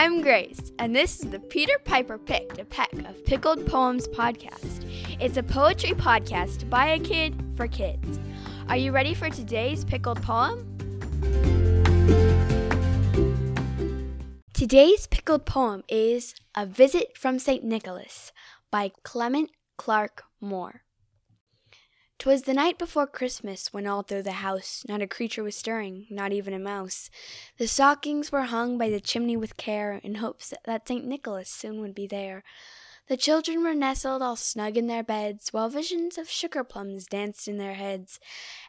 I'm Grace, and this is the Peter Piper Picked a Peck of Pickled Poems podcast. It's a poetry podcast by a kid for kids. Are you ready for today's pickled poem? Today's pickled poem is A Visit from St. Nicholas by Clement Clarke Moore. 'Twas the night before Christmas, when all through the house not a creature was stirring, not even a mouse. The stockings were hung by the chimney with care, in hopes that St. Nicholas soon would be there. The children were nestled all snug in their beds, while visions of sugar plums danced in their heads.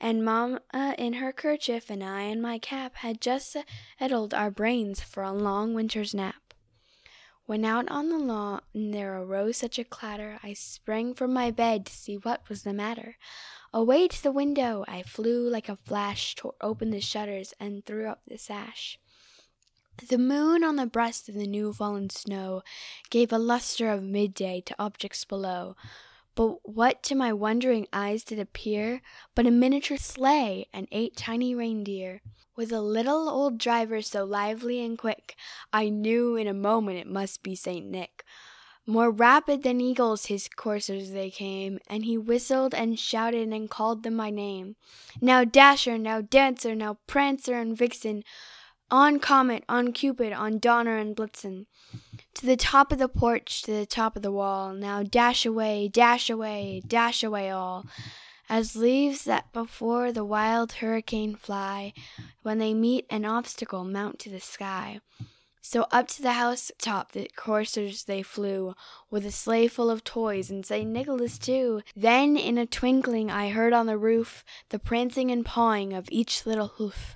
And Mamma in her kerchief and I in my cap had just settled our brains for a long winter's nap. When out on the lawn there arose such a clatter, I sprang from my bed to see what was the matter. Away to the window I flew like a flash, tore open the shutters, and threw up the sash. The moon on the breast of the new fallen snow gave a lustre of midday to objects below. But what to my wondering eyes did appear but a miniature sleigh and eight tiny reindeer, with a little old driver so lively and quick, I knew in a moment it must be Saint Nick. More rapid than eagles his coursers they came, and he whistled and shouted and called them by name. Now Dasher, now Dancer, now Prancer and Vixen, on Comet, on Cupid, on Donner and Blitzen. To the top of the porch, to the top of the wall, now dash away, dash away, dash away all. As leaves that before the wild hurricane fly, when they meet an obstacle mount to the sky. So up to the house top the coursers they flew, with a sleigh full of toys, and St. Nicholas too. Then in a twinkling I heard on the roof the prancing and pawing of each little hoof.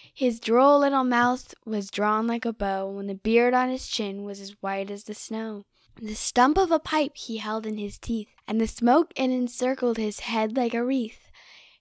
His droll little mouth was drawn like a bow, and the beard on his chin was as white as the snow. The stump of a pipe he held in his teeth, and the smoke it encircled his head like a wreath.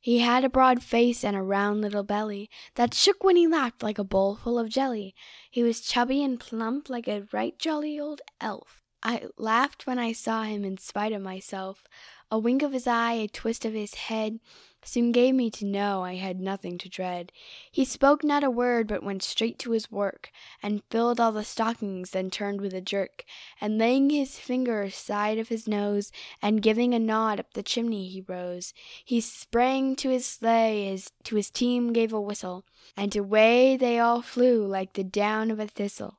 He had a broad face and a round little belly that shook when he laughed like a bowl full of jelly. He was chubby and plump like a right jolly old elf. I laughed when I saw him in spite of myself. A wink of his eye, a twist of his head, soon gave me to know I had nothing to dread. He spoke not a word, but went straight to his work, and filled all the stockings, then turned with a jerk, and laying his finger aside of his nose, and giving a nod up the chimney he rose. He sprang to his sleigh, his, to his team gave a whistle, and away they all flew like the down of a thistle.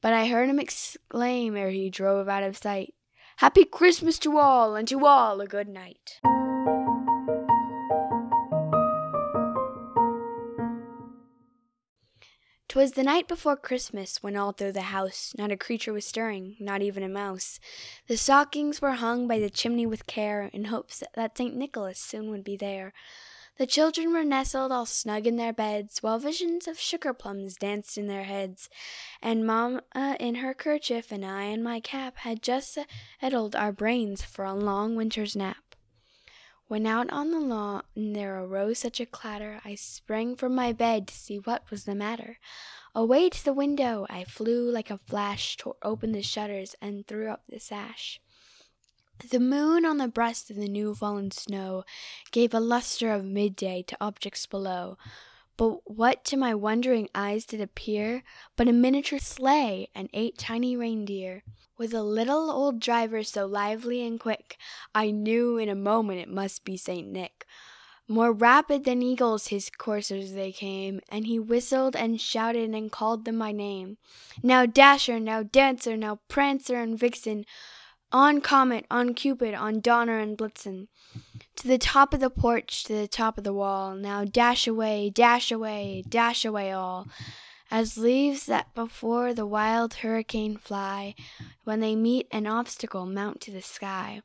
But I heard him exclaim ere he drove out of sight, Happy Christmas to all, and to all a good night. Twas the night before Christmas, when all through the house not a creature was stirring, not even a mouse. The stockings were hung by the chimney with care, in hopes that St. Nicholas soon would be there. The children were nestled all snug in their beds, while visions of sugar plums danced in their heads. And Mamma in her kerchief and I in my cap had just settled our brains for a long winter's nap. When out on the lawn there arose such a clatter, I sprang from my bed to see what was the matter. Away to the window I flew like a flash, tore open the shutters, and threw up the sash. The moon on the breast of the new fallen snow gave a lustre of midday to objects below. But what to my wondering eyes did appear but a miniature sleigh and eight tiny reindeer, with a little old driver so lively and quick, I knew in a moment it must be Saint Nick. More rapid than eagles his coursers they came, and he whistled and shouted and called them by name. Now Dasher, now Dancer, now Prancer and Vixen, on Comet, on Cupid, on Donner and Blitzen. To the top of the porch, to the top of the wall, now dash away, dash away, dash away all. As leaves that before the wild hurricane fly, when they meet an obstacle mount to the sky.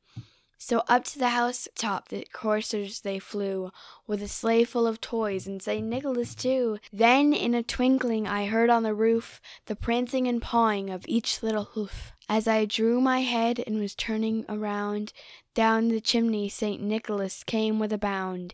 So up to the house top the coursers they flew, with a sleigh full of toys, and St. Nicholas too. Then in a twinkling I heard on the roof the prancing and pawing of each little hoof. As I drew my head and was turning around, down the chimney St. Nicholas came with a bound.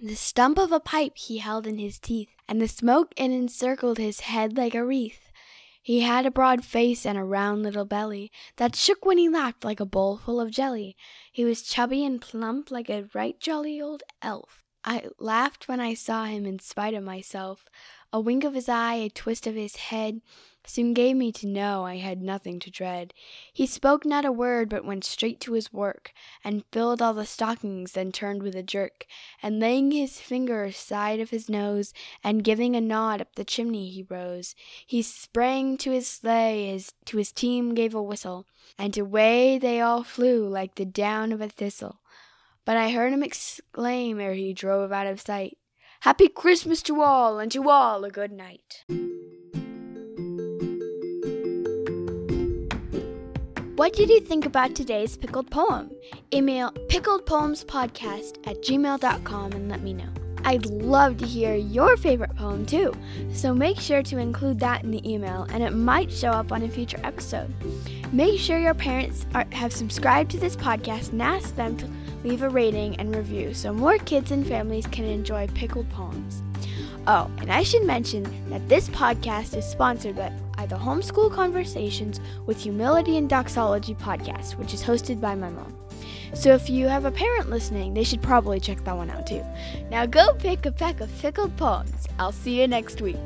The stump of a pipe he held in his teeth, and the smoke it encircled his head like a wreath. He had a broad face and a round little belly that shook when he laughed like a bowl full of jelly. He was chubby and plump like a right jolly old elf. I laughed when I saw him in spite of myself. A wink of his eye, a twist of his head, soon gave me to know I had nothing to dread. He spoke not a word, but went straight to his work, and filled all the stockings, then turned with a jerk, and laying his finger aside of his nose, and giving a nod up the chimney he rose. He sprang to his sleigh, his, to his team gave a whistle, and away they all flew like the down of a thistle. But I heard him exclaim ere he drove out of sight, Happy Christmas to all, and to all a good night. What did you think about today's pickled poem? Email pickledpoemspodcast at gmail.com and let me know. I'd love to hear your favorite poem too, so make sure to include that in the email and it might show up on a future episode. Make sure your parents are, have subscribed to this podcast and ask them to leave a rating and review so more kids and families can enjoy pickled poems. Oh, and I should mention that this podcast is sponsored by the Homeschool Conversations with Humility and Doxology podcast, which is hosted by my mom. So if you have a parent listening, they should probably check that one out too. Now go pick a peck of pickled poems. I'll see you next week.